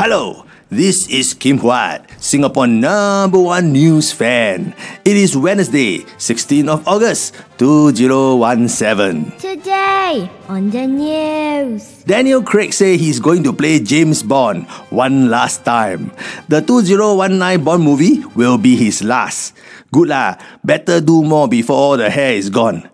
Hello, this is Kim Huat, Singapore number one news fan. It is Wednesday, 16th of August, 2017. Today on the news. Daniel Craig say he's going to play James Bond one last time. The 2019 Bond movie will be his last. Good lah, better do more before all the hair is gone.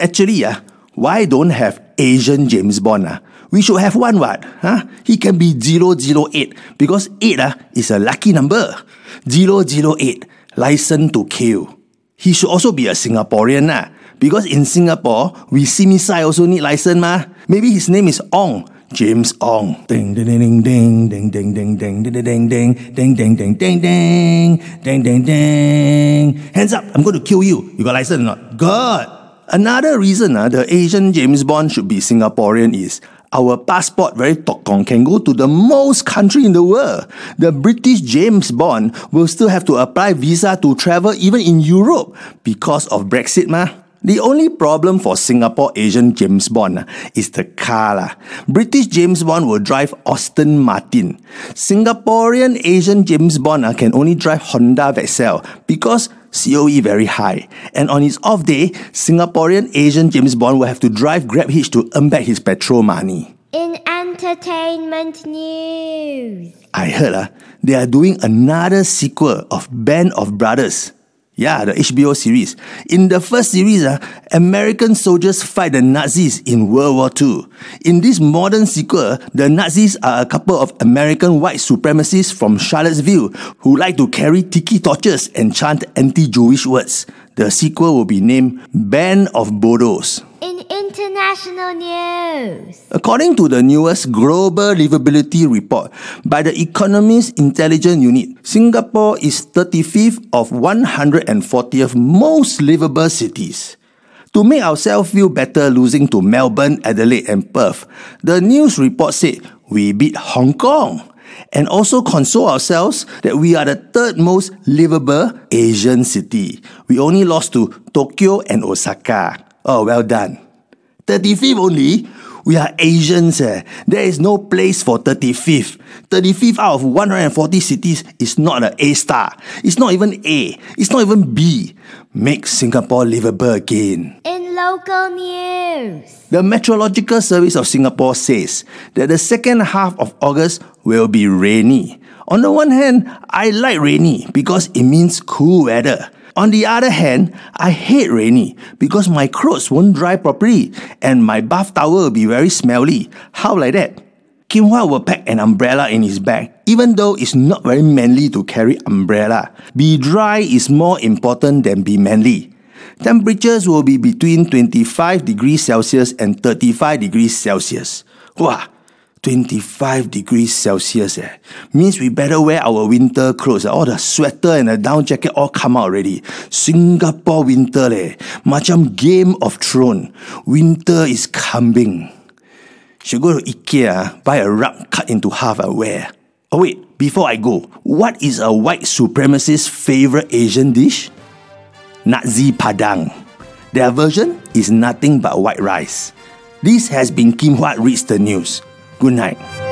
Actually, ah, why don't have Asian James Bond? Ah? We should have one what? Huh? He can be 008 because 8 ah, is a lucky number. 008, license to kill. He should also be a Singaporean ah, because in Singapore, we CIMISAI also need license ma. Maybe his name is Ong. James Ong. Ding ding ding ding ding ding ding ding ding ding ding ding ding ding ding ding ding ding ding. Hands up! I'm going to kill you. You got license or not? Good. Another reason uh, the Asian James Bond should be Singaporean is our passport very tokong can go to the most country in the world. The British James Bond will still have to apply visa to travel even in Europe because of Brexit ma. The only problem for Singapore Asian James Bond is the car. lah. British James Bond will drive Aston Martin. Singaporean Asian James Bond ah, can only drive Honda Vezel because COE very high. And on his off day, Singaporean Asian James Bond will have to drive Grab Hitch to earn back his petrol money. In entertainment news. I heard uh, they are doing another sequel of Band of Brothers. Yeah, the HBO series. In the first series, uh, American soldiers fight the Nazis in World War II. In this modern sequel, the Nazis are a couple of American white supremacists from Charlottesville who like to carry tiki torches and chant anti-Jewish words. The sequel will be named Band of Bodos. In international news. According to the newest Global Livability Report by the Economist Intelligence Unit, Singapore is 35th of 140th most livable cities. To make ourselves feel better losing to Melbourne, Adelaide, and Perth, the news report said we beat Hong Kong and also console ourselves that we are the third most livable Asian city. We only lost to Tokyo and Osaka. Oh, well done. 35th only? We are Asians. Eh. There is no place for 35th. 35th out of 140 cities is not an A star. It's not even A. It's not even B. Make Singapore livable again. In local news. The Meteorological Service of Singapore says that the second half of August will be rainy. On the one hand, I like rainy because it means cool weather. On the other hand, I hate rainy because my clothes won't dry properly and my bath towel will be very smelly. How like that? Kim Huat will pack an umbrella in his bag, even though it's not very manly to carry umbrella. Be dry is more important than be manly. Temperatures will be between 25 degrees Celsius and 35 degrees Celsius. Wow, 25 degrees Celsius eh. Means we better wear our winter clothes. All the sweater and the down jacket all come out already. Singapore winter leh. Macam Game of Thrones. Winter is coming. Should go to Ikea, buy a rug cut into half and wear. Oh wait, before I go, what is a white supremacist favorite Asian dish? Nazi Padang. Their version is nothing but white rice. This has been Kim Huat Reads the News. Good night.